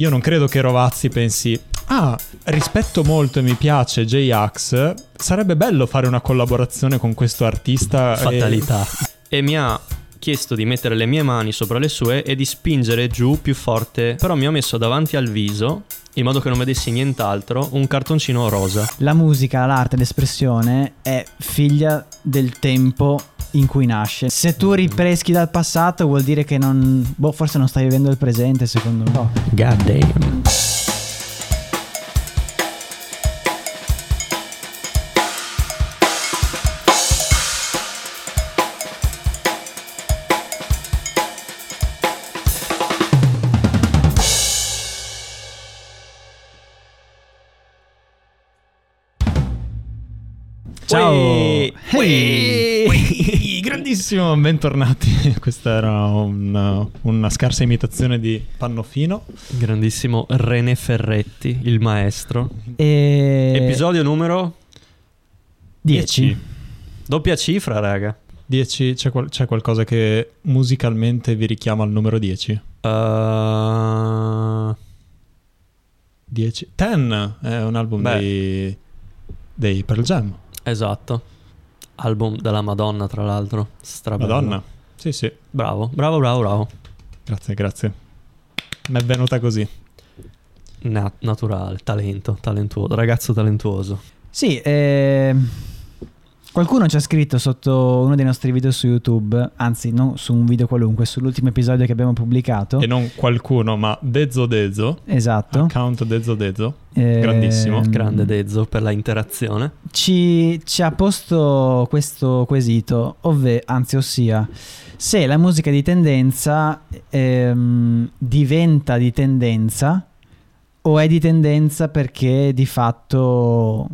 io non credo che Rovazzi pensi ah, rispetto molto e mi piace J-Ax, sarebbe bello fare una collaborazione con questo artista. e- Fatalità. E mi ha chiesto di mettere le mie mani sopra le sue e di spingere giù più forte, però mi ha messo davanti al viso, in modo che non vedessi nient'altro, un cartoncino rosa. La musica, l'arte, l'espressione è figlia del tempo in cui nasce. Se tu ripeschi dal passato vuol dire che non... Boh, forse non stai vivendo il presente, secondo me. God damn. Ciao. Uè, Ehi. Uè, grandissimo, bentornati. Questa era una, una scarsa imitazione di Pannofino. Grandissimo René Ferretti, il maestro. E... Episodio numero 10. doppia cifra, raga. 10, c'è, qual- c'è qualcosa che musicalmente vi richiama al numero 10? Uh, 10. Ten è un album Beh. dei, dei Pearl Jam. esatto. Album della Madonna, tra l'altro. Strabello. Madonna. Sì, sì. Bravo, bravo, bravo, bravo. Grazie, grazie. Mi è venuta così. Na- naturale, talento, talentuoso. Ragazzo talentuoso. Sì, eh, qualcuno ci ha scritto sotto uno dei nostri video su YouTube, anzi non su un video qualunque, sull'ultimo episodio che abbiamo pubblicato. E non qualcuno, ma Dezzo Dezzo. Esatto. Account Dezzo Dezzo. Eh, grandissimo. Grande Dezzo per la interazione. ci, ci ha posto questo quesito, ovve, anzi ossia, se la musica di tendenza ehm, diventa di tendenza o è di tendenza perché di fatto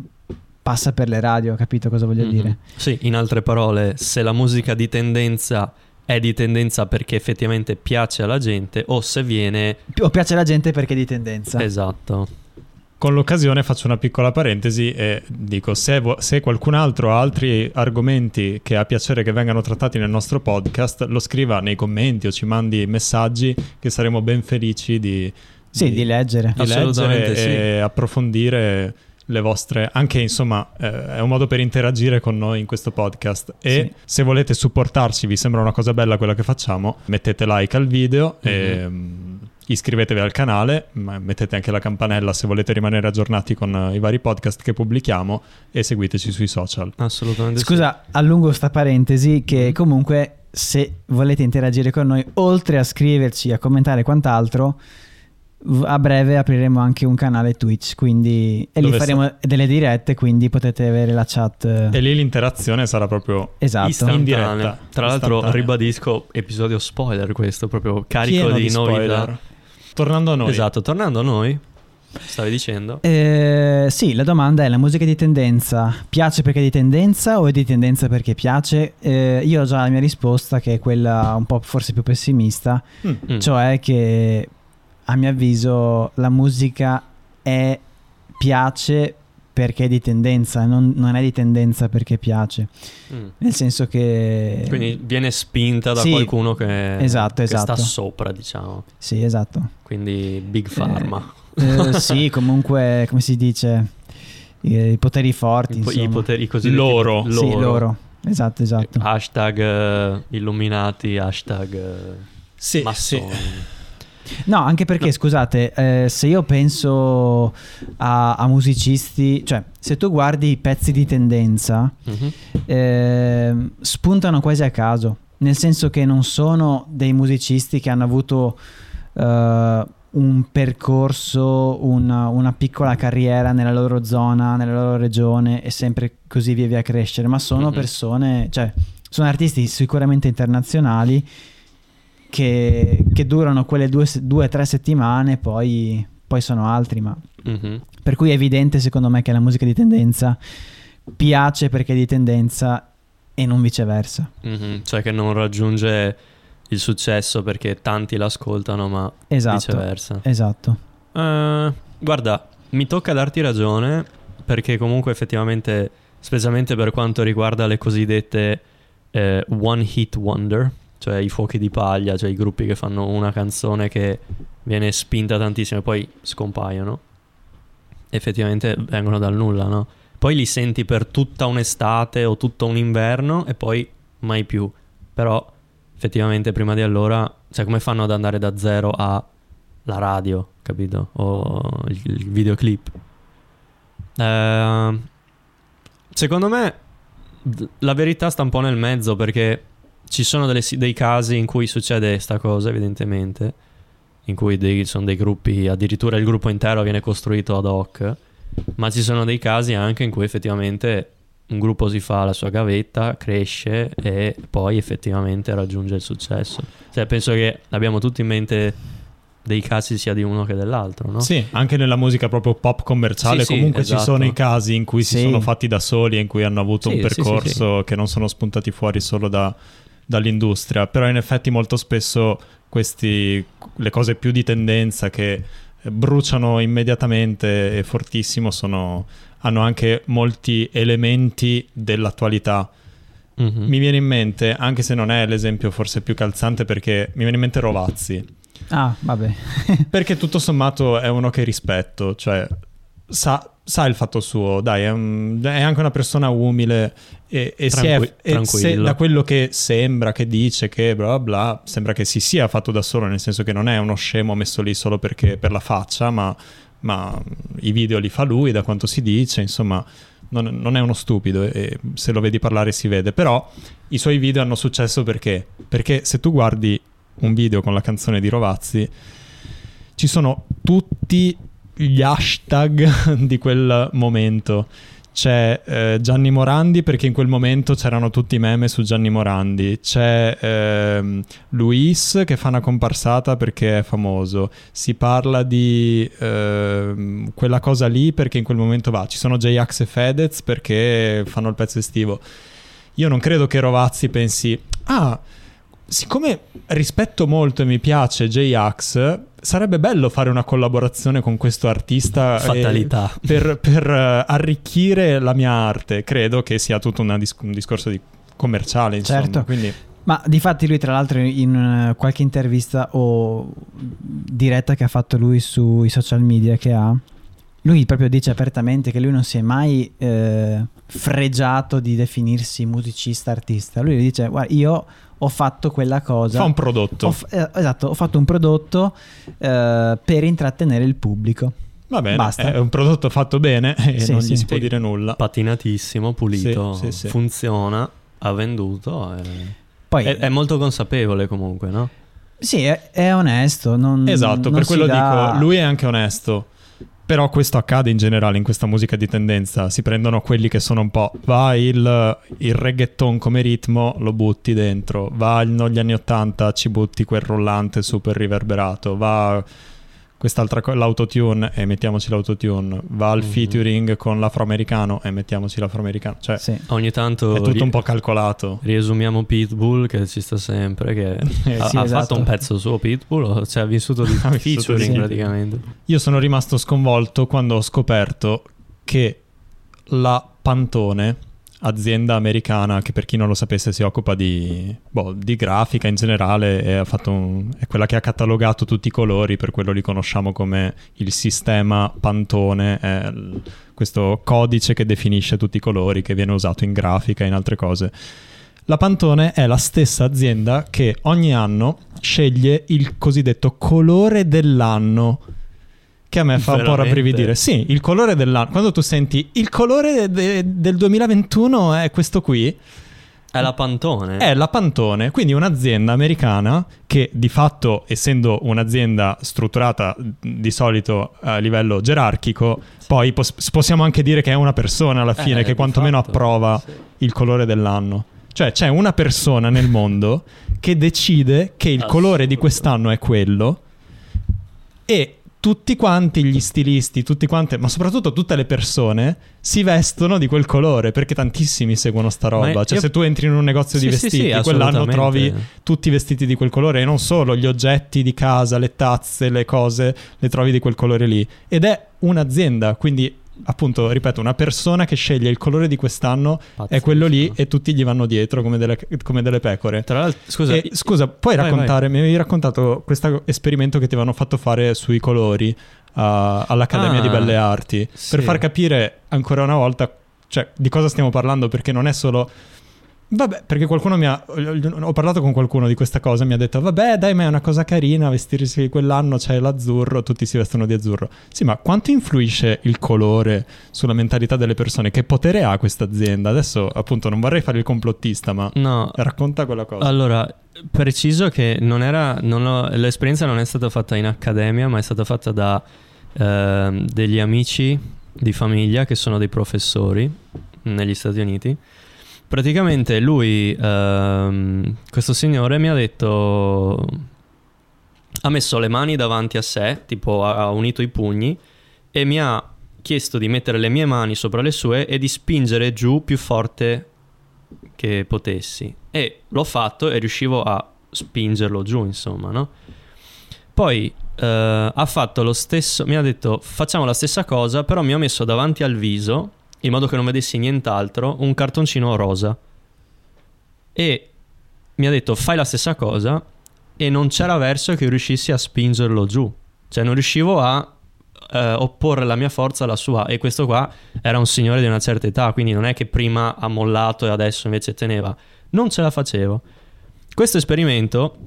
passa per le radio, capito cosa voglio Mhm. dire? Sì, in altre parole, se la musica di tendenza è di tendenza perché effettivamente piace alla gente o se viene... O piace alla gente perché è di tendenza. Esatto. Con l'occasione faccio una piccola parentesi e dico se, vo- se qualcun altro ha altri argomenti che ha piacere che vengano trattati nel nostro podcast, lo scriva nei commenti o ci mandi messaggi che saremo ben felici di, Sì, di leggere. di Assolutamente leggere e approfondire le vostre anche insomma eh, è un modo per interagire con noi in questo podcast e Sì. se volete supportarci vi sembra una cosa bella quella che facciamo mettete like al video e Mhm. mm, iscrivetevi al canale ma mettete anche la campanella se volete rimanere aggiornati con eh, i vari podcast che pubblichiamo e seguiteci sui social Assolutamente sì. Scusa, allungo sta parentesi che Mhm. comunque se volete interagire con noi, oltre a scriverci, a commentare e quant'altro, a breve apriremo anche un canale Twitch, quindi e lì Dove faremo delle dirette, quindi potete avere la chat. eh, e lì l'interazione sarà proprio esatto. Istantanea. In diretta. Tra l'altro ribadisco episodio spoiler questo, proprio carico pieno di, novità. spoiler. tornando a noi Esatto, tornando a noi, stavi dicendo? Eh, sì, la domanda è: la musica di tendenza piace perché è di tendenza o è di tendenza perché piace? Eh, io ho già la mia risposta, che è quella un po' forse più pessimista, Mm. Mm. cioè che a mio avviso la musica è piace perché è di tendenza, non, non è di tendenza perché piace. Mm. Nel senso che... Quindi viene spinta da Sì, qualcuno che, esatto, che esatto. sta sopra, diciamo. Sì, esatto. Quindi Big Pharma. Eh, sì, comunque, come si dice, i, i poteri forti. I, po- i poteri i cosiddetti Loro. Sì, loro. Esatto, esatto. Hashtag eh, illuminati, hashtag eh, sì, sì. No, anche perché, No. scusate, eh, se io penso a, a musicisti, cioè, se tu guardi i pezzi di tendenza, Mhm. ehm, spuntano quasi a caso, nel senso che non sono dei musicisti che hanno avuto eh, un percorso, una, una piccola carriera nella loro zona, nella loro regione e sempre così via via crescere, ma sono Mhm. persone, cioè, sono artisti sicuramente internazionali che, che durano quelle due o tre settimane, poi, poi sono altri, ma Mhm. per cui è evidente secondo me che la musica di tendenza piace perché è di tendenza e non viceversa. Mhm. Cioè che non raggiunge il successo perché tanti l'ascoltano, ma Esatto. viceversa. Esatto. Eh, guarda, mi tocca darti ragione perché comunque effettivamente, specialmente per quanto riguarda le cosiddette eh, one hit wonder, cioè i fuochi di paglia, cioè i gruppi che fanno una canzone che viene spinta tantissimo e poi scompaiono. Effettivamente vengono dal nulla, no? Poi li senti per tutta un'estate o tutto un inverno e poi mai più. Però effettivamente prima di allora, cioè come fanno ad andare da zero a la radio, capito? O il, videoclip. Eh, secondo me la verità sta un po' nel mezzo perché ci sono delle si- dei casi in cui succede questa cosa, evidentemente, in cui dei- sono dei gruppi, addirittura il gruppo intero viene costruito ad hoc, ma ci sono dei casi anche in cui effettivamente un gruppo si fa la sua gavetta, cresce e poi effettivamente raggiunge il successo. Cioè, penso che abbiamo tutti in mente dei casi sia di uno che dell'altro, no? Sì, anche nella musica proprio pop commerciale Sì, sì, comunque esatto. ci sono i casi in cui si Sì. sono fatti da soli e in cui hanno avuto Sì, un sì, sì, percorso che non sono spuntati fuori solo da- dall'industria, però in effetti molto spesso questi, le cose più di tendenza che bruciano immediatamente e fortissimo sono, hanno anche molti elementi dell'attualità. Mhm. Mi viene in mente, anche se non è l'esempio forse più calzante, perché mi viene in mente Rovazzi. Ah, vabbè. Perché tutto sommato è uno che rispetto, cioè sa, sa il fatto suo, dai, è, un- è anche una persona umile e, e si è- Tranqui- e se- da quello che sembra, che dice, che bla bla bla, sembra che si sia fatto da solo, nel senso che non è uno scemo messo lì solo perché per la faccia, ma, ma i video li fa lui, da quanto si dice, insomma... Non, non è uno stupido e se lo vedi parlare si vede, però i suoi video hanno successo perché? Perché se tu guardi un video con la canzone di Rovazzi, ci sono tutti gli hashtag di quel momento. C'è eh, Gianni Morandi perché in quel momento c'erano tutti i meme su Gianni Morandi. C'è ehm, Luis che fa una comparsata perché è famoso. Si parla di ehm, quella cosa lì perché in quel momento va. Ci sono J-Ax e Fedez perché fanno il pezzo estivo. Io non credo che Rovazzi pensi, ah, siccome rispetto molto e mi piace J-Ax, sarebbe bello fare una collaborazione con questo artista. Fatalità. per, per, eh, arricchire la mia arte. Credo che sia tutto una dis- un discorso di commerciale, insomma. Certo. Quindi, Ma di fatti lui tra l'altro in eh, qualche intervista o diretta che ha fatto lui sui social media che ha, lui proprio dice apertamente che lui non si è mai eh, fregiato di definirsi musicista artista. Lui dice guarda io ho fatto quella cosa. fa un prodotto. Ho f- eh, esatto, ho fatto un prodotto eh, per intrattenere il pubblico. Va bene, basta. è un prodotto fatto bene e Sì, non sì. gli si può dire nulla. Patinatissimo, pulito, Sì, sì, sì. funziona, ha venduto. e- Poi È, è molto consapevole comunque, no? sì, è, è onesto. Non, Esatto, non per quello dà- dico, lui è anche onesto. Però questo accade in generale in questa musica di tendenza. Si prendono quelli che sono un po'. Va il, il reggaeton come ritmo, lo butti dentro. Va il- negli anni 80, ci butti quel rullante super riverberato. Va quest'altra cosa, l'autotune e mettiamoci l'autotune. Va il Mhm. featuring con l'afroamericano e mettiamoci l'afroamericano. Cioè, Sì. Ogni tanto è tutto ri- un po' calcolato. riesumiamo Pitbull che ci sta sempre, che Eh, ha, sì, ha esatto. fatto un pezzo suo Pitbull, o- cioè ha vissuto di Ha vissuto featuring di- praticamente. Io sono rimasto sconvolto quando ho scoperto che la Pantone, azienda americana che per chi non lo sapesse si occupa di, boh, di grafica in generale, e un- è quella che ha catalogato tutti i colori, per quello li conosciamo come il sistema Pantone, è il- questo codice che definisce tutti i colori che viene usato in grafica e in altre cose. La Pantone è la stessa azienda che ogni anno sceglie il cosiddetto colore dell'anno. Che a me fa un po' Veramente? rabbrividire. Sì, il colore dell'anno. Quando tu senti il colore de- del 2021 è questo qui, È la Pantone. è la Pantone, quindi un'azienda americana che di fatto, essendo un'azienda strutturata di solito a livello gerarchico, poi pos- possiamo anche dire che è una persona alla fine Eh, che quantomeno fatto, approva sì. il colore dell'anno. Cioè c'è una persona nel mondo che decide che il colore di quest'anno è quello e tutti quanti gli stilisti, tutti quanti, ma soprattutto tutte le persone si vestono di quel colore perché tantissimi seguono sta roba. Cioè io- se tu entri in un negozio di Sì, sì, vestiti, sì, quell'anno assolutamente. trovi tutti vestiti di quel colore e non solo gli oggetti di casa, le tazze, le cose, le trovi di quel colore lì. Ed è un'azienda, quindi appunto, ripeto, una persona che sceglie il colore di quest'anno è quello lì e tutti gli vanno dietro come delle, come delle pecore. Tra l'altro, scusa, E, scusa, puoi Vai, raccontare? Mi avevi raccontato questo esperimento che ti avevano fatto fare sui colori uh, all'Accademia Ah, di Belle Arti sì. per far capire ancora una volta cioè, di cosa stiamo parlando perché non è solo Vabbè, perché qualcuno mi ha. Ho parlato con qualcuno di questa cosa e mi ha detto: Vabbè, dai, ma è una cosa carina vestirsi quell'anno, c'è l'azzurro, tutti si vestono di azzurro. Sì, ma quanto influisce il colore sulla mentalità delle persone? Che potere ha questa azienda? Adesso, appunto, non vorrei fare il complottista, ma no, racconta quella cosa. Allora, preciso che non era, non ho- l'esperienza non è stata fatta in accademia, ma è stata fatta da ehm, degli amici di famiglia che sono dei professori negli Stati Uniti. Praticamente lui, ehm, questo signore, mi ha detto, ha messo le mani davanti a sé, tipo ha unito i pugni e mi ha chiesto di mettere le mie mani sopra le sue e di spingere giù più forte che potessi. E l'ho fatto e riuscivo a spingerlo giù, insomma, no? Poi eh, ha fatto lo stesso, mi ha detto facciamo la stessa cosa, però mi ha messo davanti al viso, in modo che non vedessi nient'altro, un cartoncino rosa. E mi ha detto fai la stessa cosa e non c'era verso che riuscissi a spingerlo giù. Cioè non riuscivo a eh, opporre la mia forza alla sua e questo qua era un signore di una certa età, quindi non è che prima ha mollato e adesso invece teneva. Non ce la facevo. Questo esperimento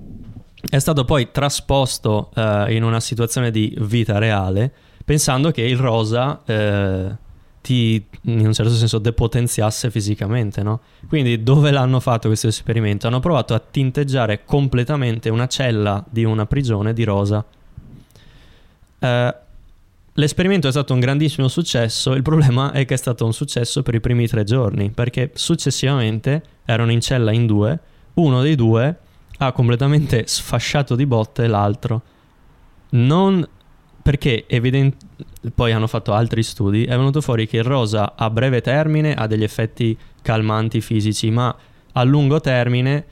è stato poi trasposto eh, in una situazione di vita reale, pensando che il rosa eh, ti, in un certo senso, depotenziasse fisicamente, no? Quindi dove l'hanno fatto questo esperimento? Hanno provato a tinteggiare completamente una cella di una prigione di rosa. Eh, L'esperimento è stato un grandissimo successo, il problema è che è stato un successo per i primi tre giorni, perché successivamente erano in cella in due, uno dei due ha completamente sfasciato di botte l'altro. Non perché evident- poi hanno fatto altri studi, è venuto fuori che il rosa a breve termine ha degli effetti calmanti fisici, ma a lungo termine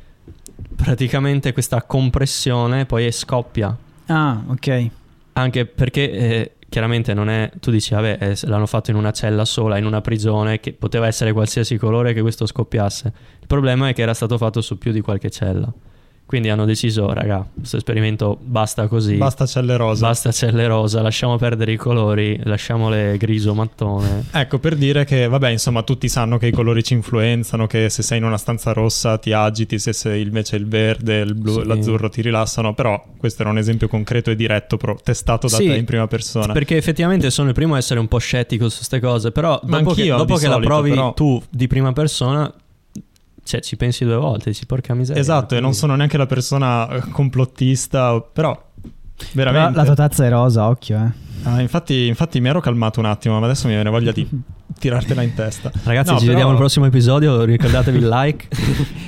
praticamente questa compressione poi scoppia Ah, ok. anche perché eh, chiaramente non è. Tu dici, vabbè, eh, l'hanno fatto in una cella sola, in una prigione, che poteva essere qualsiasi colore che questo scoppiasse. Il problema è che era stato fatto su più di qualche cella. Quindi hanno deciso, raga, questo esperimento basta così. Basta celle rosa. Basta celle rosa, lasciamo perdere i colori, lasciamole griso mattone. Ecco, per dire che, vabbè, insomma, tutti sanno che i colori ci influenzano, che se sei in una stanza rossa ti agiti, se sei invece il verde, il blu, Sì. l'azzurro ti rilassano, però questo era un esempio concreto e diretto, pro- testato da Sì, te in prima persona. Perché effettivamente sono il primo a essere un po' scettico su queste cose, però Ma dopo che, anch'io, dopo che la provi però- tu di prima persona, cioè ci pensi due volte, dici porca miseria. Esatto, e non quindi- sono neanche la persona eh, complottista, però Però veramente... la tua tazza è rosa, occhio, eh. Ah, infatti, infatti mi ero calmato un attimo, ma adesso mi viene voglia di tirartela in testa. Ragazzi, No, ci però- vediamo al prossimo episodio. Ricordatevi il like.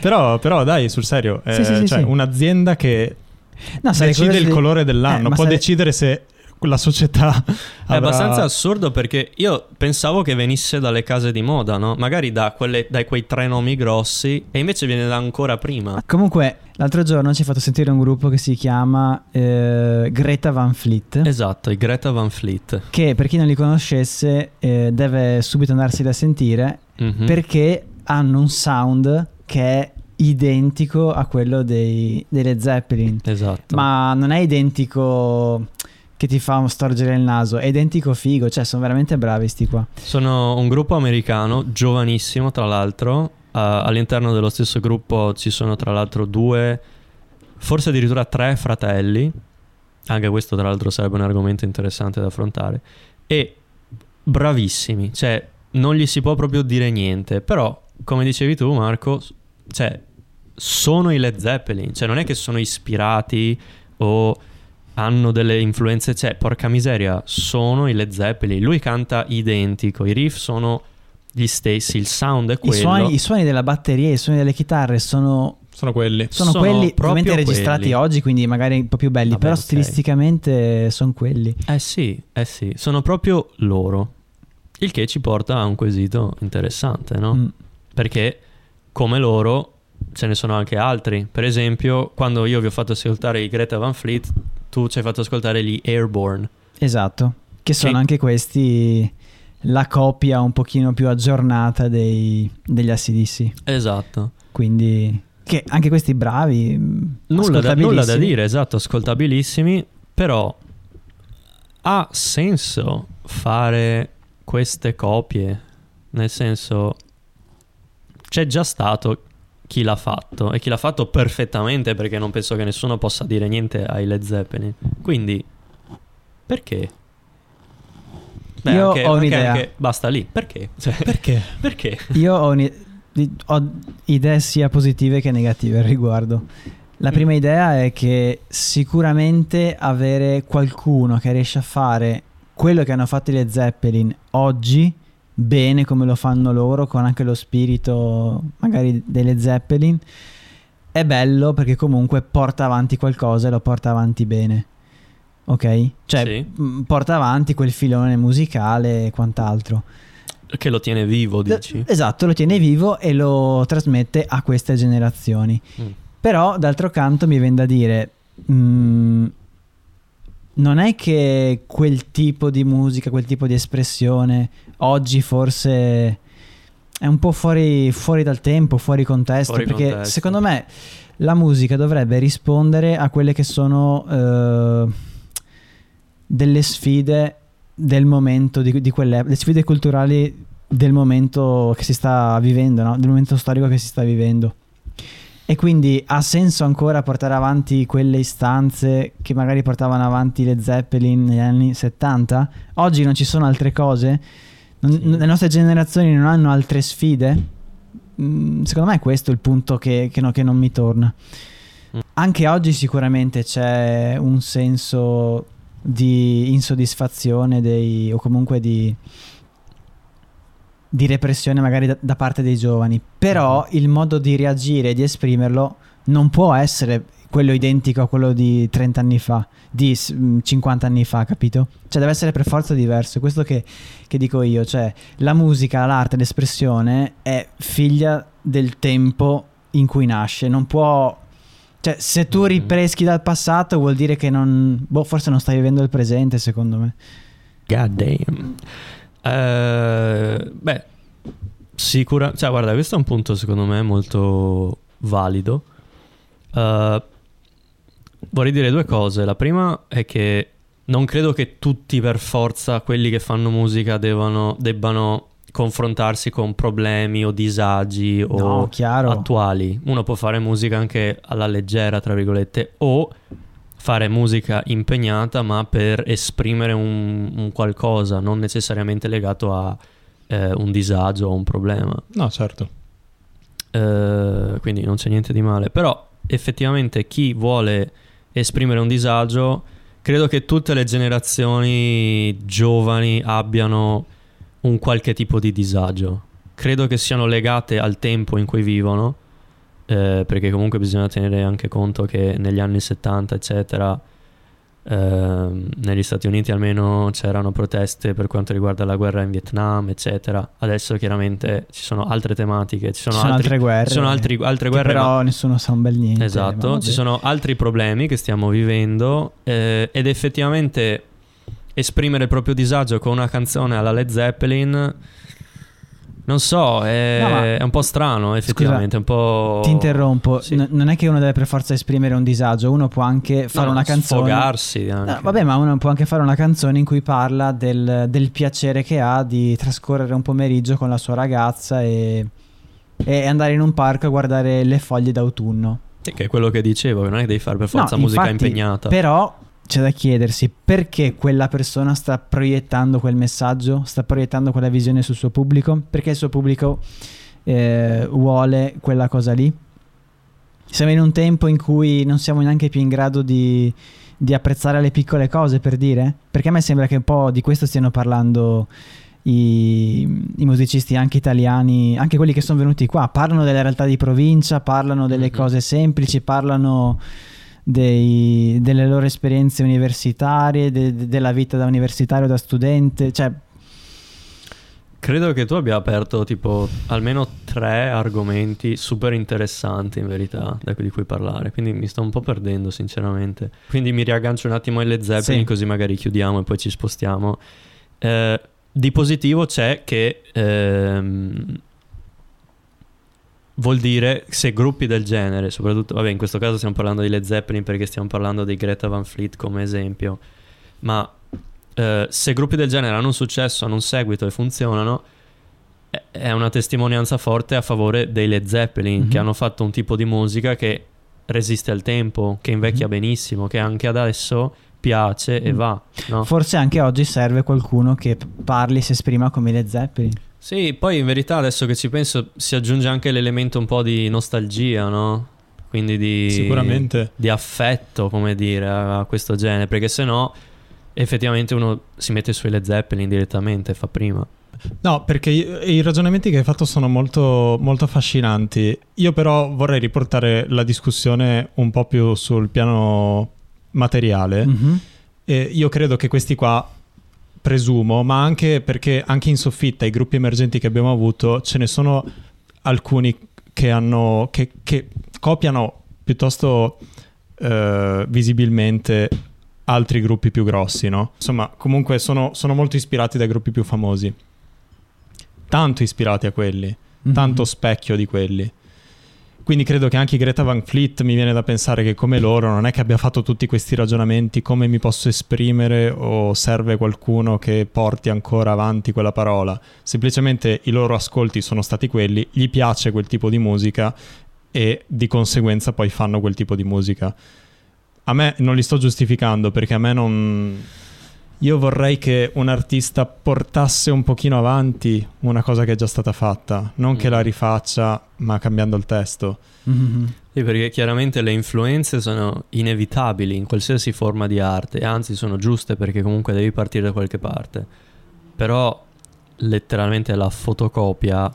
Però, però dai, sul serio, eh, Sì, sì, sì, cioè sì. un'azienda che No, decide il colore dell'anno, Eh, può sarei- decidere se la società È avrà- abbastanza assurdo perché io pensavo che venisse dalle case di moda, no? Magari da, quelle, da quei tre nomi grossi, e invece viene da ancora prima. Comunque, l'altro giorno ci ha fatto sentire un gruppo che si chiama eh, Greta Van Fleet. Esatto, i Greta Van Fleet. che per chi non li conoscesse eh, deve subito andarseli a sentire Mhm. perché hanno un sound che è identico a quello dei, dei Led Zeppelin. Esatto. Ma non è identico che ti fa storgere il naso, è identico figo, cioè sono veramente bravi sti qua. Sono un gruppo americano, giovanissimo tra l'altro. Uh, all'interno dello stesso gruppo ci sono tra l'altro due, forse addirittura tre fratelli. Anche questo tra l'altro sarebbe un argomento interessante da affrontare. E bravissimi, cioè non gli si può proprio dire niente. Però, come dicevi tu Marco, cioè sono i Led Zeppelin, cioè non è che sono ispirati o hanno delle influenze, cioè porca miseria, sono i Led Zeppelin, lui canta identico, i riff sono gli stessi, il sound è I quello. suoni, I suoni della batteria, i suoni delle chitarre sono, sono quelli. sono, Sono quelli proprio ovviamente registrati quelli. oggi, quindi magari un po' più belli, Vabbè, però ok. stilisticamente sono quelli. Eh sì, eh sì, sono proprio loro. Il che ci porta a un quesito interessante, no? Mm. Perché come loro ce ne sono anche altri. Per esempio, quando io vi ho fatto ascoltare i Greta Van Fleet, tu ci hai fatto ascoltare gli Airborne. Esatto, che sono Che- anche questi la copia un pochino più aggiornata dei, degli ACDC. Esatto. Quindi, che anche questi bravi, mh, Nulla da, nulla da dire, esatto, ascoltabilissimi, però ha senso fare queste copie, nel senso c'è già stato chi l'ha fatto e chi l'ha fatto perfettamente perché non penso che nessuno possa dire niente ai Led Zeppelin. Quindi perché? Io anche- ho anche- un'idea. anche- basta lì, perché? Cioè, Perché? perché? Io ho, uni- di- ho idee sia positive che negative al riguardo. La Mm. prima idea è che sicuramente avere qualcuno che riesce a fare quello che hanno fatto le Zeppelin oggi, bene come lo fanno loro, con anche lo spirito magari delle Zeppelin, è bello perché comunque porta avanti qualcosa e lo porta avanti bene. Ok? Cioè, Sì. mh, porta avanti quel filone musicale e quant'altro. Che lo tiene vivo, dici? Esatto, lo tiene vivo e lo trasmette a queste generazioni. Mm. Però, d'altro canto, mi viene da dire: mm, non è che quel tipo di musica, quel tipo di espressione oggi forse è un po' fuori, fuori dal tempo, fuori contesto. Fuori perché contesto. secondo me la musica dovrebbe rispondere a quelle che sono eh, delle sfide del momento, di, di quelle, le sfide culturali del momento che si sta vivendo, no? del momento storico che si sta vivendo. E quindi ha senso ancora portare avanti quelle istanze che magari portavano avanti le Zeppelin negli anni 70? Oggi non ci sono altre cose? Sì. Le nostre generazioni non hanno altre sfide? Mm, secondo me è questo il punto che, che no- che non mi torna. Mm. Anche oggi sicuramente c'è un senso di insoddisfazione dei, o comunque di, di repressione magari da, da parte dei giovani, però il modo di reagire e di esprimerlo non può essere quello identico a quello di 30 anni fa, di s- mh, 50 anni fa, capito? Cioè deve essere per forza diverso, è questo che, che dico io, cioè la musica, l'arte, l'espressione è figlia del tempo in cui nasce, non può... Cioè, se tu Mhm. ripeschi dal passato vuol dire che non... Boh, forse non stai vivendo il presente, secondo me. God damn. Eh, beh, sicura. Cioè, guarda, questo è un punto secondo me molto valido. Eh, vorrei dire due cose. La prima è che non credo che tutti per forza quelli che fanno musica devono, debbano confrontarsi con problemi o disagi o No, chiaro. attuali. Uno può fare musica anche alla leggera, tra virgolette, o fare musica impegnata, ma per esprimere un, un qualcosa, non necessariamente legato a eh, un disagio o un problema. No, certo. Eh, quindi non c'è niente di male. Però effettivamente chi vuole esprimere un disagio, credo che tutte le generazioni giovani abbiano un qualche tipo di disagio. Credo che siano legate al tempo in cui vivono, eh, perché comunque bisogna tenere anche conto che negli anni 70, eccetera, ehm, negli Stati Uniti almeno c'erano proteste per quanto riguarda la guerra in Vietnam, eccetera. Adesso chiaramente ci sono altre tematiche, ci sono, Ci sono altri- altre guerre. ci sono altri- altre guerre, ma- però nessuno sa un bel niente. ma Esatto, ci sono altri problemi che stiamo vivendo eh, ed effettivamente esprimere il proprio disagio con una canzone alla Led Zeppelin, non so, è, No, è un po' strano effettivamente, un po'... Ti interrompo, Sì. N- non è che uno deve per forza esprimere un disagio, uno può anche fare No, una canzone. Sfogarsi anche. No, vabbè, ma uno può anche fare una canzone in cui parla del, del piacere che ha di trascorrere un pomeriggio con la sua ragazza e, e andare in un parco a guardare le foglie d'autunno. Sì, che è quello che dicevo, che non è che devi fare per forza musica infatti, impegnata. Però c'è da chiedersi perché quella persona sta proiettando quel messaggio, sta proiettando quella visione sul suo pubblico, perché il suo pubblico eh, vuole quella cosa lì. Siamo in un tempo in cui non siamo neanche più in grado di, di apprezzare le piccole cose, per dire? Perché a me sembra che un po' di questo stiano parlando i, i musicisti anche italiani, anche quelli che sono venuti qua, parlano delle realtà di provincia, parlano delle Mhm. cose semplici, parlano dei- delle loro esperienze universitarie, de- de- della vita da universitario, da studente, cioè Credo che tu abbia aperto tipo almeno tre argomenti super interessanti in verità da cui, di cui parlare, quindi mi sto un po' perdendo sinceramente. Quindi mi riaggancio un attimo alle Zeppelin Sì. così magari chiudiamo e poi ci spostiamo. Eh, di positivo c'è che ehm, vuol dire se gruppi del genere, soprattutto, vabbè, in questo caso stiamo parlando di Led Zeppelin perché stiamo parlando di Greta Van Fleet come esempio, ma eh, se gruppi del genere hanno un successo, hanno un seguito e funzionano, è- una testimonianza forte a favore dei Led Zeppelin Mhm. che hanno fatto un tipo di musica che resiste al tempo, che invecchia Mhm. benissimo, che anche adesso piace e Mm. va, no? Forse anche oggi serve qualcuno che parli, si esprima come le Zeppelin. Sì, poi in verità adesso che ci penso si aggiunge anche l'elemento un po' di nostalgia, no? Quindi di, Sicuramente. di affetto, come dire, a, questo genere, perché se no effettivamente uno si mette sui Led Zeppelin direttamente, fa prima. No, perché i, ragionamenti che hai fatto sono molto, molto affascinanti. Io però vorrei riportare la discussione un po' più sul piano materiale. Mhm. E io credo che questi qua, presumo, ma anche perché anche in soffitta i gruppi emergenti che abbiamo avuto, ce ne sono alcuni che, hanno, che, che copiano piuttosto eh, visibilmente altri gruppi più grossi, no? Insomma, comunque sono, sono molto ispirati dai gruppi più famosi. Tanto ispirati a quelli, Mhm. tanto specchio di quelli. Quindi credo che anche Greta Van Fleet mi viene da pensare che come loro non è che abbia fatto tutti questi ragionamenti come mi posso esprimere o serve qualcuno che porti ancora avanti quella parola. Semplicemente i loro ascolti sono stati quelli, gli piace quel tipo di musica e di conseguenza poi fanno quel tipo di musica. A me non li sto giustificando perché a me non... Io vorrei che un artista portasse un pochino avanti una cosa che è già stata fatta, non che Mm. la rifaccia ma cambiando il testo. Mhm. Sì, perché chiaramente le influenze sono inevitabili in qualsiasi forma di arte, anzi sono giuste perché comunque devi partire da qualche parte. Però letteralmente la fotocopia non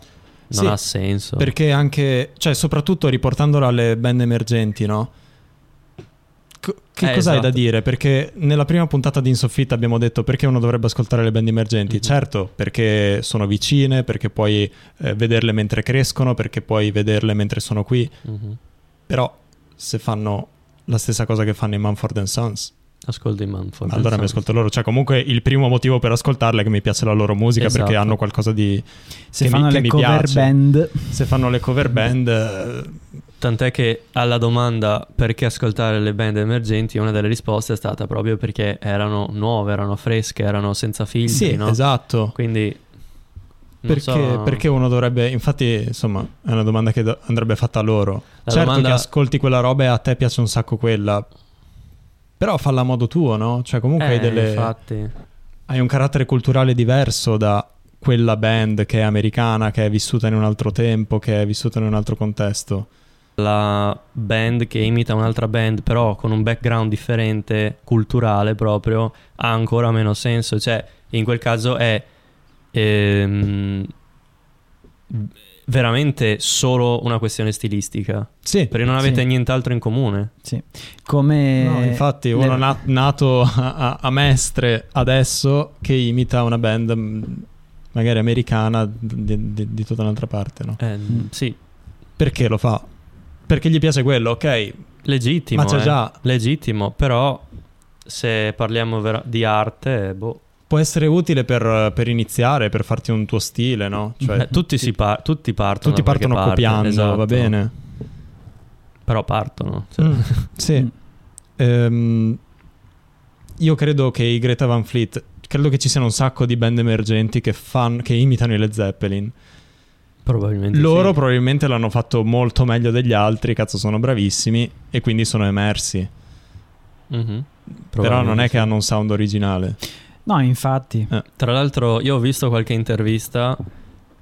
Sì, ha senso. Perché anche, cioè soprattutto riportandolo alle band emergenti, no? Che Eh, cosa hai da esatto. dire? Perché nella prima puntata di Insoffitta abbiamo detto perché uno dovrebbe ascoltare le band emergenti. Mhm. Certo, perché sono vicine, perché puoi eh, vederle mentre crescono, perché puoi vederle mentre sono qui. Mhm. Però se fanno la stessa cosa che fanno i Manford Sons, Ascolti Manford. allora mi ascolto loro. Cioè comunque il primo motivo per ascoltarle è che mi piace la loro musica perché Esatto. hanno qualcosa di... Se Che mi- fanno che le mi cover piace. band, Se fanno le cover band... Tant'è che alla domanda perché ascoltare le band emergenti, una delle risposte è stata proprio perché erano nuove, erano fresche, erano senza filtri, Sì, no? esatto. Quindi Perché, so- perché uno dovrebbe, infatti, insomma, è una domanda che do- andrebbe fatta a loro. La certo domanda- che ascolti quella roba e a te piace un sacco quella, però falla a modo tuo, no? Cioè, comunque hai, Eh, delle- infatti. hai un carattere culturale diverso da quella band che è americana, che è vissuta in un altro tempo, che è vissuta in un altro contesto. La band che imita un'altra band però con un background differente culturale proprio ha ancora meno senso cioè in quel caso è ehm, veramente solo una questione stilistica Sì, perché non avete Sì. nient'altro in comune sì. Come no, infatti, uno le- na- nato a, a- a Mestre adesso che imita una band mm, magari americana di, di- di tutta un'altra parte, no? Eh, Mm. sì Perché lo fa? Perché gli piace quello, ok? legittimo Ma c'è eh, già- legittimo però se parliamo vera- di arte boh Può essere utile per, per iniziare, per farti un tuo stile, no? Cioè, Eh, tutti, si par- tutti partono tutti partono parte, copiando, esatto. va bene. però partono cioè. Mm, sì. Mm. Ehm, io credo che i Greta Van Fleet, credo che ci siano un sacco di band emergenti che, fan, che imitano i Led Zeppelin. Probabilmente Loro sì. probabilmente l'hanno fatto molto meglio degli altri, cazzo sono bravissimi e quindi sono emersi. Mhm. Però non è che hanno un sound originale. No, infatti. Tra l'altro, io ho visto qualche intervista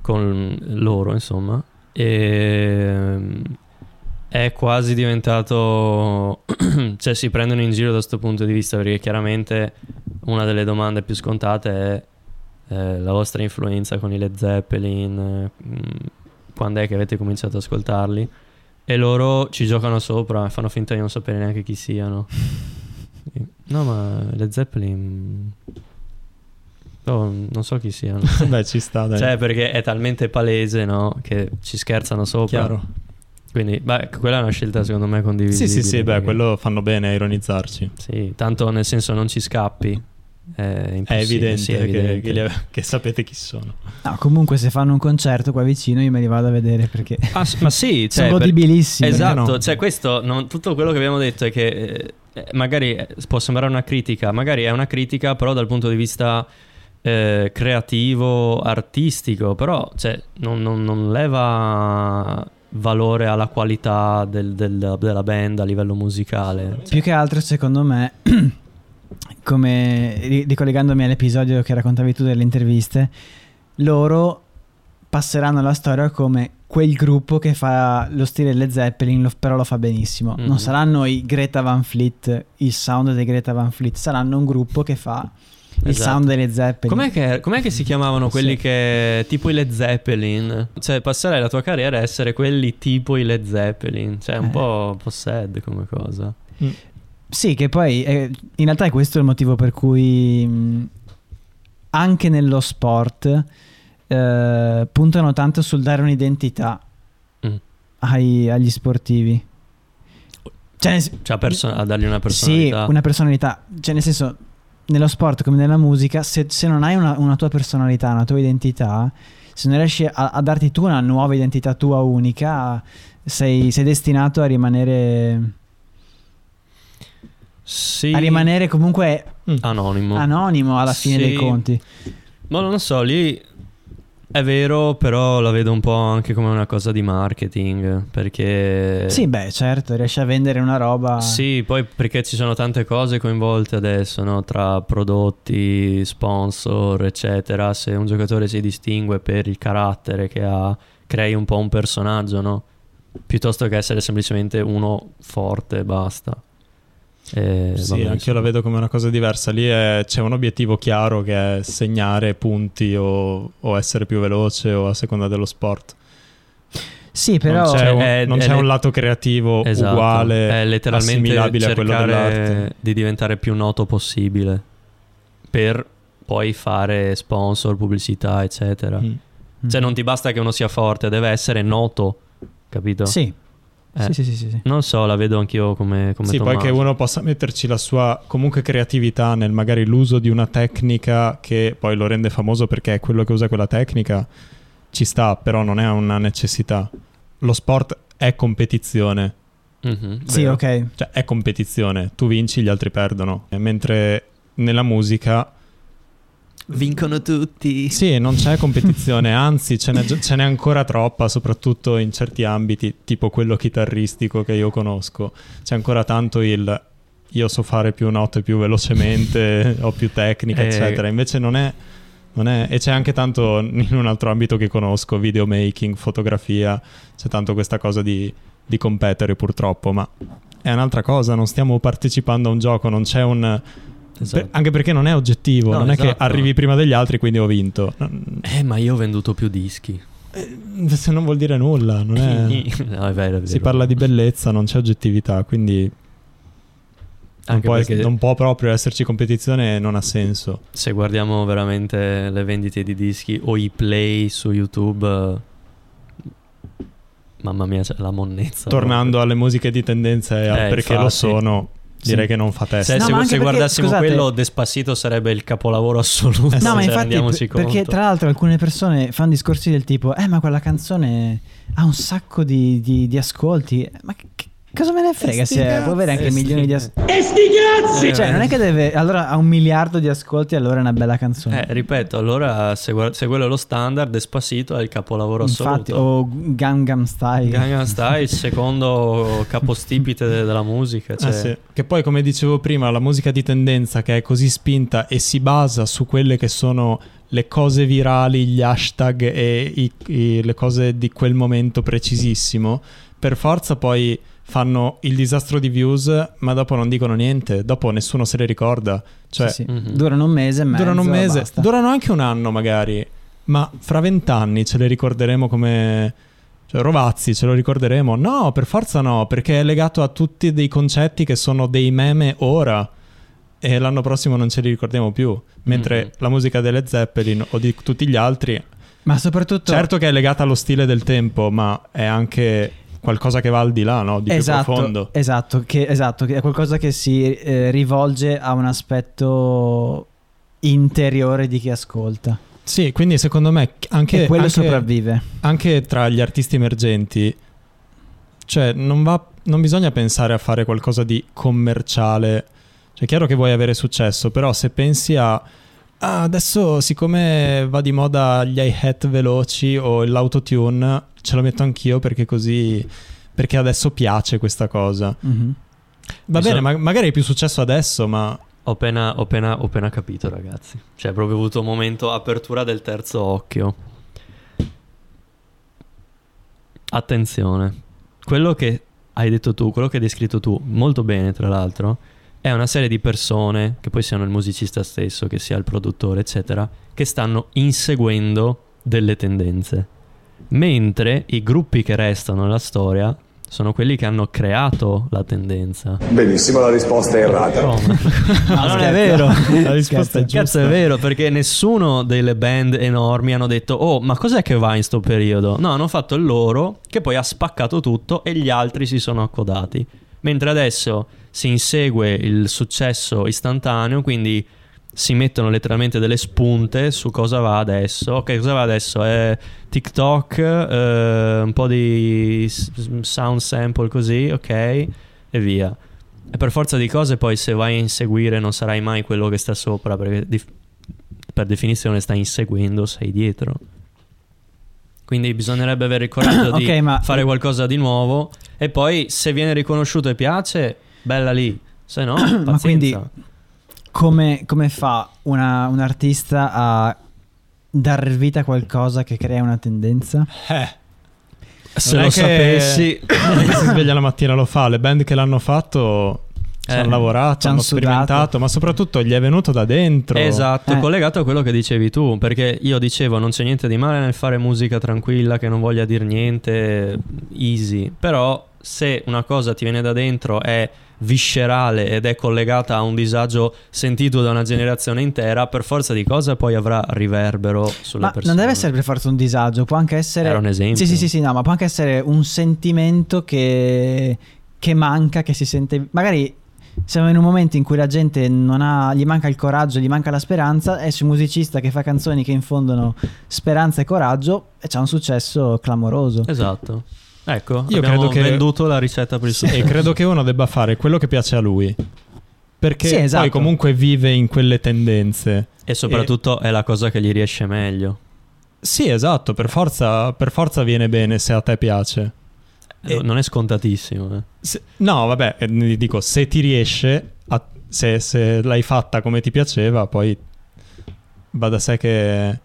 con loro, insomma, e mm, è quasi diventato. cioè, si prendono in giro da questo punto di vista, perché chiaramente una delle domande più scontate è eh, la vostra influenza con i Led Zeppelin, mm, quando è che avete cominciato ad ascoltarli? E loro ci giocano sopra e fanno finta di non sapere neanche chi siano. No, ma Led Zeppelin. Oh, non so chi siano. Beh, ci sta, dai. Cioè, perché è talmente palese, no? Che ci scherzano sopra. Chiaro. Quindi, beh, quella è una scelta secondo me Sì, condivisibile. sì, sì, beh, perché- quello fanno bene a ironizzarci. Sì, tanto nel senso non ci scappi. È, evidente, sì, è che- evidente. Che, li- che sapete chi sono. No, comunque se fanno un concerto qua vicino io me li vado a vedere perché Ah, ma sì, sono cioè, per- godibilissimi. Esatto, no? cioè questo, non- tutto quello che abbiamo detto è che eh, eh, magari eh, può sembrare una critica, magari è una critica però dal punto di vista eh, creativo, artistico, però cioè, non, non- non leva valore alla qualità del- del- della band a livello musicale. Cioè, Più che altro, secondo me, come ri- ricollegandomi all'episodio che raccontavi tu delle interviste, loro passeranno alla storia come quel gruppo che fa lo stile Led Zeppelin, lo- però lo fa benissimo. Mhm. Non saranno i Greta Van Fleet, il sound dei Greta Van Fleet, saranno un gruppo che fa il Esatto. sound dei Led Zeppelin. Com'è che, com'è che si chiamavano quelli Sì. che tipo i Led Zeppelin? Cioè, passerai la tua carriera a essere quelli tipo i Led Zeppelin. Cioè, un, Eh. po', un po' sad come cosa. Sì, che poi eh, in realtà è questo il motivo per cui mh, anche nello sport eh, puntano tanto sul dare un'identità Mm. ai- agli sportivi. Cioè, Cioè, perso- a dargli una sì, personalità. una personalità. Cioè, nel senso, nello sport come nella musica, se, se non hai una, una tua personalità, una tua identità, se non riesci a, a darti tu una nuova identità tua unica, sei, sei destinato a rimanere, Sì. a rimanere comunque anonimo. anonimo alla fine Sì. dei conti. Ma non lo so, lì è vero, però la vedo un po' anche come una cosa di marketing. Perché. Sì, beh, certo, riesci a vendere una roba. Sì, poi perché ci sono tante cose coinvolte adesso, no? tra prodotti, sponsor, eccetera. Se un giocatore si distingue per il carattere che ha, crei un po' un personaggio, no? Piuttosto che essere semplicemente uno forte e basta. E Sì, anche io la vedo come una cosa diversa. Lì è- c'è un obiettivo chiaro che è segnare punti o, o essere più veloce o a seconda dello sport. Sì, però non c'è, Cioè, un, è- non è c'è un lato creativo Esatto, uguale, è letteralmente assimilabile a quello cercare dell'arte. di diventare più noto possibile per poi fare sponsor, pubblicità, eccetera. Mm. Cioè non ti basta che uno sia forte, deve essere noto, capito? Sì. Eh. Sì, sì, sì, sì. Non so, la vedo anch'io come, come Sì, poi che uno possa metterci la sua comunque creatività nel magari l'uso di una tecnica che poi lo rende famoso perché è quello che usa quella tecnica, ci sta, però non è una necessità. Lo sport è competizione, Mhm, Sì, ok. cioè è competizione, tu vinci, gli altri perdono. Mentre nella musica Vincono tutti. Sì, non c'è competizione, anzi ce n'è, ce n'è ancora troppa, soprattutto in certi ambiti, tipo quello chitarristico che io conosco. C'è ancora tanto il io so fare più note più velocemente, ho più tecnica, Eh. eccetera. Invece non è, non è... E c'è anche tanto in un altro ambito che conosco, videomaking, fotografia, c'è tanto questa cosa di, di competere purtroppo, ma è un'altra cosa, non stiamo partecipando a un gioco, non c'è un... Esatto. per- anche perché non è oggettivo, No, non è che esatto. arrivi prima degli altri quindi ho vinto. Eh, ma io ho venduto più dischi. Se non vuol dire nulla, non è... no, è vero, è vero. si parla di bellezza, non c'è oggettività, quindi non Anche può, perché non può proprio esserci competizione e non ha senso. se guardiamo veramente le vendite di dischi o i play su YouTube, eh, mamma mia, c'è la monnezza. Tornando alle musiche di tendenza e al Eh, perché lo infatti. sono, direi Sì. che non fa testa. No, se- se perché, guardassimo scusate- quello, Despacito sarebbe il capolavoro assoluto. Eh, No, ma cioè, infatti, perché tra l'altro alcune persone fanno discorsi del tipo, eh, ma quella canzone ha un sacco di, di- di ascolti. Ma che- cosa me ne frega? sti Se cazzi, può avere anche sti- milioni di ascolti. Eh, Cioè, non è che deve. Allora ha un miliardo di ascolti, allora è una bella canzone. Eh, ripeto, allora se, guard- se quello è lo standard, Despacito è il capolavoro Infatti, assoluto. o Gangnam Style. Gangnam Style, il secondo capostipite de- della musica. Cioè, Eh sì. Che poi, come dicevo prima, la musica di tendenza che è così spinta e si basa su quelle che sono le cose virali, gli hashtag e i- i- le cose di quel momento precisissimo, per forza poi fanno il disastro di views, ma dopo non dicono niente, dopo nessuno se le ricorda. Cioè, Sì, sì. Mhm. Durano un mese e mezzo. durano un mese, basta. durano anche un anno magari, ma fra vent'anni ce le ricorderemo come... Cioè, Rovazzi ce lo ricorderemo? No, per forza no, perché è legato a tutti dei concetti che sono dei meme ora e l'anno prossimo non ce li ricordiamo più. Mentre Mhm. la musica delle Zeppelin o di tutti gli altri, Ma soprattutto. certo che è legata allo stile del tempo, ma è anche qualcosa che va al di là, no? Di più esatto, profondo. Esatto che, esatto, che è qualcosa che si eh, rivolge a un aspetto interiore di chi ascolta. Sì, quindi secondo me anche, e quello anche- sopravvive. anche tra gli artisti emergenti, cioè non, va- non bisogna pensare a fare qualcosa di commerciale. Cioè, è chiaro che vuoi avere successo, però se pensi a "Ah, adesso siccome va di moda gli hi-hat veloci o l'autotune, ce lo metto anch'io perché così perché adesso piace questa cosa. Mhm. Va Mi bene, sono- ma- magari hai più successo adesso, ma Ho appena, ho appena- ho appena capito, ragazzi. Cioè, ho proprio avuto un momento apertura del terzo occhio. Attenzione, quello che hai detto tu, quello che hai descritto tu, molto bene, tra l'altro, è una serie di persone, che poi siano il musicista stesso, che sia il produttore, eccetera, che stanno inseguendo delle tendenze. Mentre i gruppi che restano nella storia sono quelli che hanno creato la tendenza. Benissimo, la risposta è errata. Come? Ma non è vero. la risposta è giusta. Cazzo è vero perché nessuno delle band enormi hanno detto oh ma cos'è che va in sto periodo? No hanno fatto il loro che poi ha spaccato tutto e gli altri si sono accodati. Mentre adesso si insegue il successo istantaneo quindi si mettono letteralmente delle spunte su cosa va adesso. Ok cosa va adesso? È TikTok, eh, un po' di sound sample così ok e via. E per forza di cose poi se vai a inseguire non sarai mai quello che sta sopra perché di- per definizione stai inseguendo, sei dietro. Quindi bisognerebbe avere il coraggio di Ok, ma- fare qualcosa di nuovo e poi se viene riconosciuto e piace, bella lì. Se no. Ma quindi come, come fa una- un artista a dar vita a qualcosa che crea una tendenza? Eh, se non lo che- sapessi... si sveglia la mattina lo fa. Le band che l'hanno fatto ci Eh, hanno lavorato, ci hanno sudato. sperimentato, ma soprattutto gli è venuto da dentro. Esatto, Eh. collegato a quello che dicevi tu, perché io dicevo non c'è niente di male nel fare musica tranquilla che non voglia dire niente, easy, però se una cosa ti viene da dentro è viscerale ed è collegata a un disagio sentito da una generazione intera, per forza di cosa poi avrà riverbero sulle Ma persone. non deve essere per forza un disagio, può anche essere... Era un esempio. Sì, sì, sì, sì, no, ma può anche essere un sentimento che, che manca, che si sente... Magari siamo in un momento in cui la gente non ha, gli manca il coraggio, gli manca la speranza, esce un musicista che fa canzoni che infondono speranza e coraggio e c'ha un successo clamoroso. Esatto. Ecco, Io abbiamo credo che- venduto la ricetta per il Sì, successo. credo che uno debba fare quello che piace a lui. Perché Sì, esatto. poi comunque vive in quelle tendenze. E soprattutto è la cosa che gli riesce meglio. Sì, esatto, per forza, per forza viene bene se a te piace. Eh, Non è scontatissimo. eh. Se- no, vabbè, eh, dico, se ti riesce, a- se, se l'hai fatta come ti piaceva, poi va da sé che,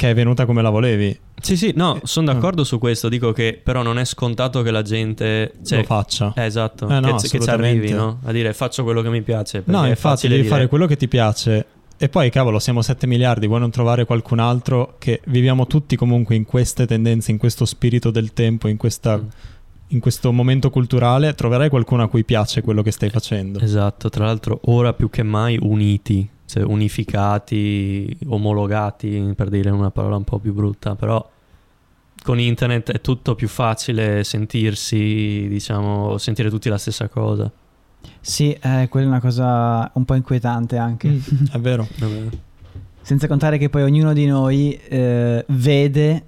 che è venuta come la volevi. Sì, sì, no, Eh, sono d'accordo su questo. Dico che però non è scontato che la gente. Cioè, lo faccia. eh, esatto, Eh, no, che, che ci arrivi, no? A dire faccio quello che mi piace. no, è infatti facile devi dire- fare quello che ti piace. E poi, cavolo, siamo 7 miliardi, vuoi non trovare qualcun altro che viviamo tutti comunque in queste tendenze, in questo spirito del tempo, in, questa- Mm. in questo momento culturale, troverai qualcuno a cui piace quello che stai facendo. Esatto, tra l'altro ora più che mai uniti, cioè unificati, omologati, per dire una parola un po' più brutta, però con internet è tutto più facile sentirsi, diciamo, sentire tutti la stessa cosa. Sì, eh, quella è una cosa un po' inquietante anche. È vero. Vabbè. Senza contare che poi ognuno di noi eh, vede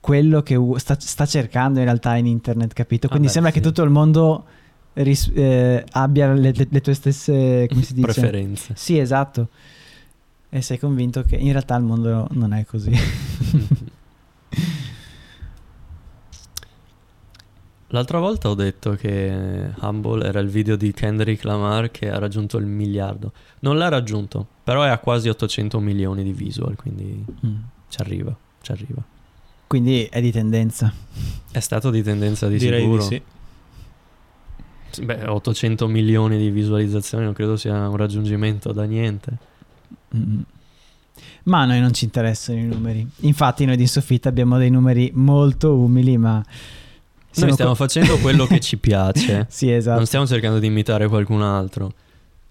quello che sta, sta cercando in realtà in internet, capito? Quindi Ah beh, sembra sì. che tutto il mondo ris- eh, abbia le, le- le tue stesse, come si dice? Preferenze. Sì, esatto. E sei convinto che in realtà il mondo non è così. L'altra volta ho detto che Humble era il video di Kendrick Lamar che ha raggiunto il miliardo. Non l'ha raggiunto, però è a quasi 800 milioni di visual, quindi Mm. ci arriva, ci arriva. Quindi è di tendenza. È stato di tendenza di Direi sicuro. di sì. Beh, 800 milioni di visualizzazioni non credo sia un raggiungimento da niente. Mm. Ma a noi non ci interessano i numeri. Infatti noi di Soffitta abbiamo dei numeri molto umili, ma... Noi stiamo co- facendo quello che ci piace, Sì, esatto. non stiamo cercando di imitare qualcun altro.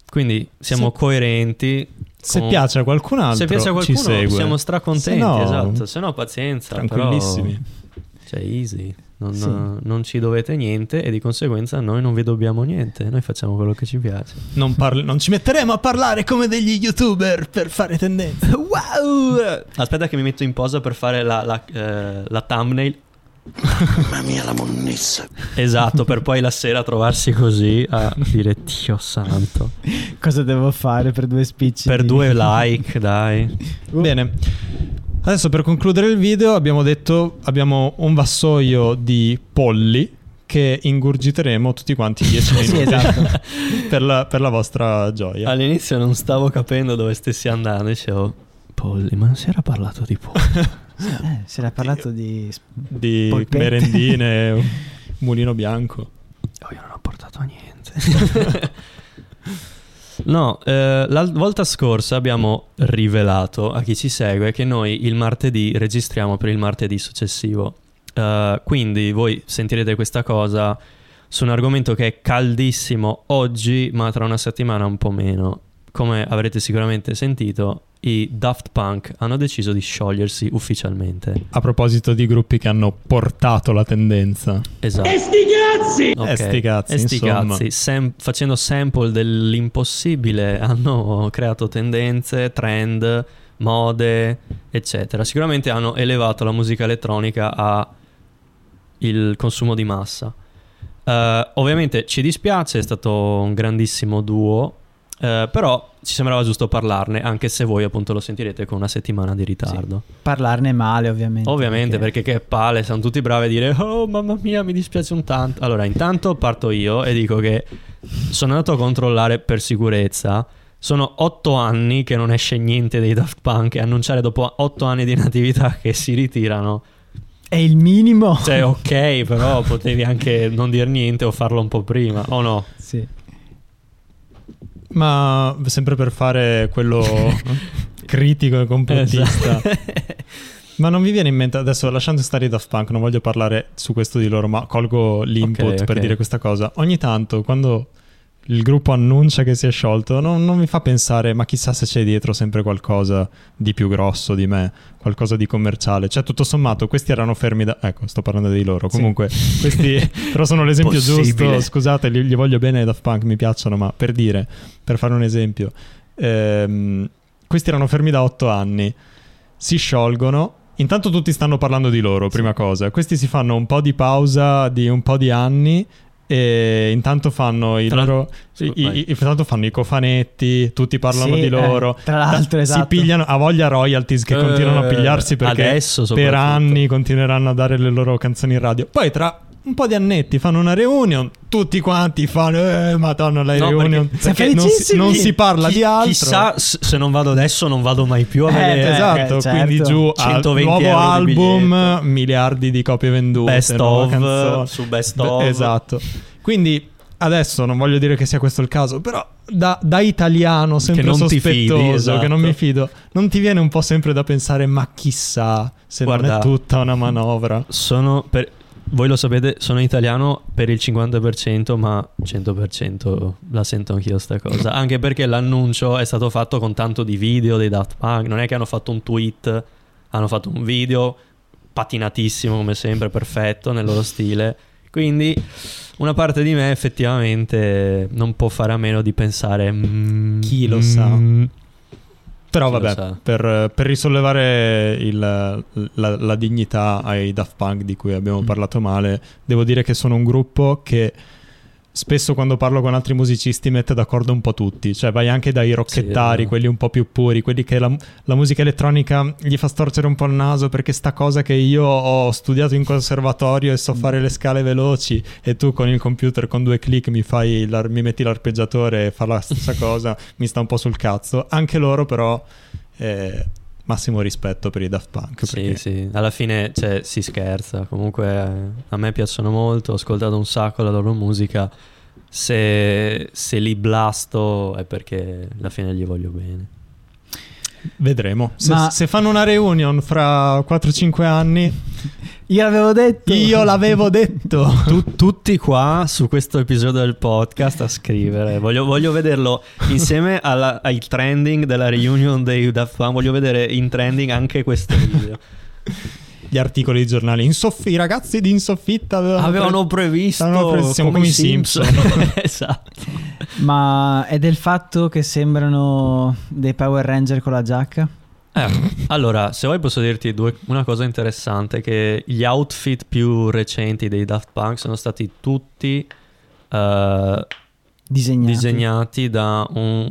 Quindi siamo Se- coerenti. Se con- piace a qualcun altro, Se piace a ci qualcuno segue. siamo stracontenti, Se no, esatto. Se no pazienza, Tranquillissimi. però cioè easy. Non, Sì. non ci dovete niente e di conseguenza noi non vi dobbiamo niente. Noi facciamo quello che ci piace. Non, parli- non ci metteremo a parlare come degli youtuber per fare tendenze. Wow! Aspetta che mi metto in posa per fare la, la, eh, la thumbnail. Mamma mia, la monnezza. Esatto, per poi la sera trovarsi così a dire Dio santo. Cosa devo fare per due spicci? Per due like, dai. Bene. Adesso per concludere il video abbiamo detto abbiamo un vassoio di polli che ingurgiteremo tutti quanti 10 minuti Sì, esatto. per, la, per la vostra gioia. All'inizio non stavo capendo dove stessi andando. Dicevo, Polli, ma non si era parlato di polli? Eh, si era parlato di... di Polpette. merendine, mulino bianco. Oh, io non ho portato niente. No, eh, la volta scorsa abbiamo rivelato a chi ci segue che noi il martedì registriamo per il martedì successivo. Eh, quindi voi sentirete questa cosa su un argomento che è caldissimo oggi, ma tra una settimana un po' meno. Come avrete sicuramente sentito, i Daft Punk hanno deciso di sciogliersi ufficialmente. A proposito di gruppi che hanno portato la tendenza. Esatto. E sti cazzi! Ok. Eh, sti cazzi, E sti cazzi. Sam- facendo sample dell'impossibile hanno creato tendenze, trend, mode, eccetera. Sicuramente hanno elevato la musica elettronica a il consumo di massa. Eh, ovviamente ci dispiace, è stato un grandissimo duo, eh, però ci sembrava giusto parlarne, anche se voi appunto lo sentirete con una settimana di ritardo. Parlarne male, ovviamente. Ovviamente, perché che palle, siamo tutti bravi a dire Oh mamma mia, mi dispiace un tanto. Allora, intanto parto io e dico che sono andato a controllare per sicurezza. Sono otto anni che non esce niente dei Daft Punk e annunciare dopo otto anni di natività che si ritirano. È il minimo. Cioè, ok, però potevi anche non dire niente o farlo un po' prima, o no? Sì. Ma sempre per fare quello critico e complottista. Esatto. Ma non vi viene in mente adesso, lasciando stare i Daft Punk, non voglio parlare su questo di loro, ma colgo l'input Ok, per ok. dire questa cosa. Ogni tanto, quando il gruppo annuncia che si è sciolto, non, non mi fa pensare, ma chissà se c'è dietro sempre qualcosa di più grosso di me, qualcosa di commerciale. Cioè, tutto sommato, questi erano fermi da... Ecco, sto parlando di loro. Sì. Comunque, questi però sono l'esempio giusto. Scusate, gli, gli voglio bene ai Daft Punk, mi piacciono, ma per dire, per fare un esempio, ehm, questi erano fermi da otto anni, si sciolgono. Intanto tutti stanno parlando di loro, prima cosa. Questi si fanno un po' di pausa di un po' di anni e intanto fanno i Tra- loro i, i- intanto fanno i cofanetti, tutti parlano Sì, di eh, loro. tra l'altro, esatto. Si pigliano a voglia royalties che Eh, continuano a pigliarsi perché per anni continueranno a dare le loro canzoni in radio. Poi tra un po' di annetti fanno una reunion, tutti quanti fanno eh, madonna la No, reunion perché- perché non si, non si parla Chi- di altro. Chissà se non vado adesso, non vado mai più a Eh, vedere. esatto, eh, certo. quindi giù al 120 nuovo di album, biglietto. miliardi di copie vendute, Best of, canzone. su best of. Esatto. Quindi adesso non voglio dire che sia questo il caso, però da, da italiano sempre non ti sospettoso, fidi, esatto. che non mi fido, non ti viene un po' sempre da pensare ma chissà se non Guarda, è tutta una manovra. Sono per voi lo sapete, sono italiano per il 50%, ma 100% la sento anch'io sta cosa. Anche perché l'annuncio è stato fatto con tanto di video dei Daft Punk. Non è che hanno fatto un tweet, hanno fatto un video patinatissimo come sempre, perfetto nel loro stile. Quindi una parte di me effettivamente non può fare a meno di pensare... mm, Chi lo sa? mm, Però vabbè, per, per risollevare il- la, la dignità ai Daft Punk di cui abbiamo Mm. parlato male, devo dire che sono un gruppo che spesso quando parlo con altri musicisti mette d'accordo un po' tutti, cioè vai anche dai rocchettari, vero. quelli un po' più puri, quelli che la, la musica elettronica gli fa storcere un po' il naso perché sta cosa che io ho studiato in conservatorio e so Mm. fare le scale veloci e tu con il computer con due clic mi, fai mi metti l'arpeggiatore e fa la stessa cosa, mi sta un po' sul cazzo. Anche loro però eh, massimo rispetto per i Daft Punk. Sì, perché- sì, alla fine cioè, si scherza. Comunque eh, a me piacciono molto, ho ascoltato un sacco la loro musica. Se, se li blasto è perché alla fine gli voglio bene. Vedremo. Se, Ma- se fanno una reunion fra 4-5 anni, Io l'avevo detto. io l'avevo detto. Tu- tutti qua su questo episodio del podcast a scrivere. Voglio, voglio vederlo insieme alla- ai trending della reunion dei Daft Punk. Voglio vedere in trending anche questo video. Gli articoli di giornale. In soffi- I ragazzi di In Soffitta avevano, Avevano previsto. Avevano previsto- siamo come i Simpson. esatto. Ma è del fatto che sembrano dei Power Ranger con la giacca? Eh, allora, se vuoi posso dirti due- una cosa interessante, che gli outfit più recenti dei Daft Punk sono stati tutti eh, Disegnati. disegnati da un,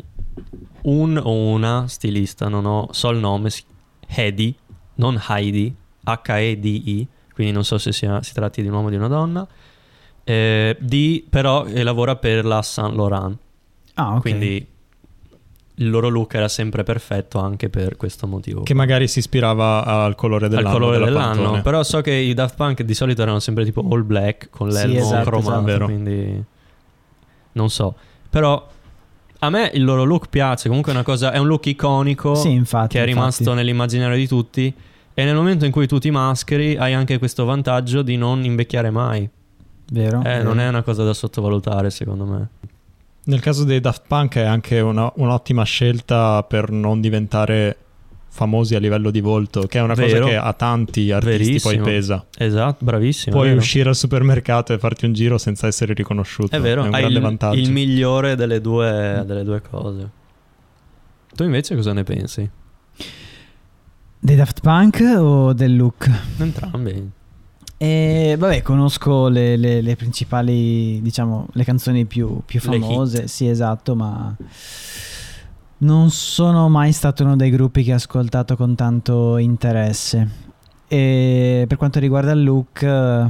un o una stilista, non ho, so il nome, Hedy, non Heidi, H-E-D-I, quindi non so se sia- si tratti di un uomo o di una donna, eh, di, però eh, lavora per la Saint Laurent, Ah, ok. quindi il loro look era sempre perfetto anche per questo motivo. Che magari si ispirava al colore al dell'anno. colore della dell'anno. Pantone. Però so che i Daft Punk di solito erano sempre tipo all black con Sì, l'elmo esatto, cromato. esatto. Quindi non so. Però a me il loro look piace. Comunque è una cosa, è un look iconico Sì, infatti. che è rimasto infatti. nell'immaginario di tutti. E nel momento in cui tu ti mascheri, hai anche questo vantaggio di non invecchiare mai. Vero? Eh, non è una cosa da sottovalutare, secondo me. Nel caso dei Daft Punk è anche una- un'ottima scelta per non diventare famosi a livello di volto, che è una Vero. cosa che a tanti artisti Verissimo. poi pesa. Esatto, bravissimo. Puoi vero. uscire al supermercato e farti un giro senza essere riconosciuto. È vero, è un hai grande il, vantaggio. il migliore delle due, delle due cose. Tu invece cosa ne pensi? Dei Daft Punk o del look? Entrambi. E vabbè, conosco le, le- le principali, diciamo, le canzoni più, più famose. Sì, esatto, ma non sono mai stato uno dei gruppi che ho ascoltato con tanto interesse. E per quanto riguarda il look,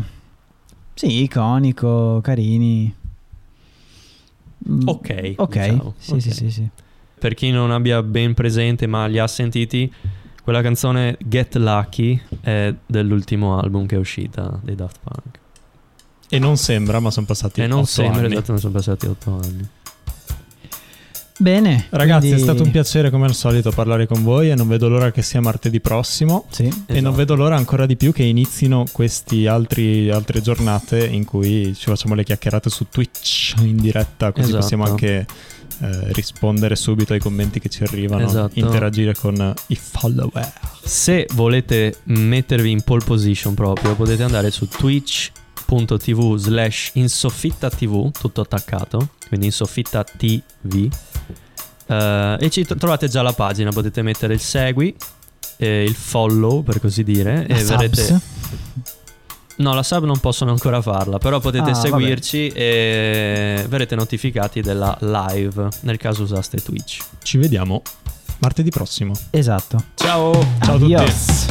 sì, iconico, carini. Mm, Ok, Ok, diciamo. sì, Ok. sì, sì, sì. Per chi non abbia ben presente ma li ha sentiti, quella canzone Get Lucky è dell'ultimo album che è uscita dei Daft Punk. E non sembra, ma sono passati e non sembra, anni. esatto, ne sono passati otto anni. Bene. Ragazzi, quindi- è stato un piacere come al solito parlare con voi e non vedo l'ora che sia martedì prossimo. Sì. E non Esatto. vedo l'ora ancora di più che inizino queste altre giornate in cui ci facciamo le chiacchierate su Twitch in diretta, così Esatto. possiamo anche eh, rispondere subito ai commenti che ci arrivano, Esatto. interagire con i follower. Se volete mettervi in pole position proprio, potete andare su twitch.tv slash insoffitta tv, tutto attaccato, quindi insoffitta tv. Eh, e ci tro- trovate già la pagina, potete mettere il segui, eh, il follow per così dire, La e verrete... subs? No, la sub non possono ancora farla, però potete Ah, seguirci e verrete notificati della live nel caso usaste Twitch. Ci vediamo martedì prossimo. Esatto. Ciao! Ciao a tutti. Adios.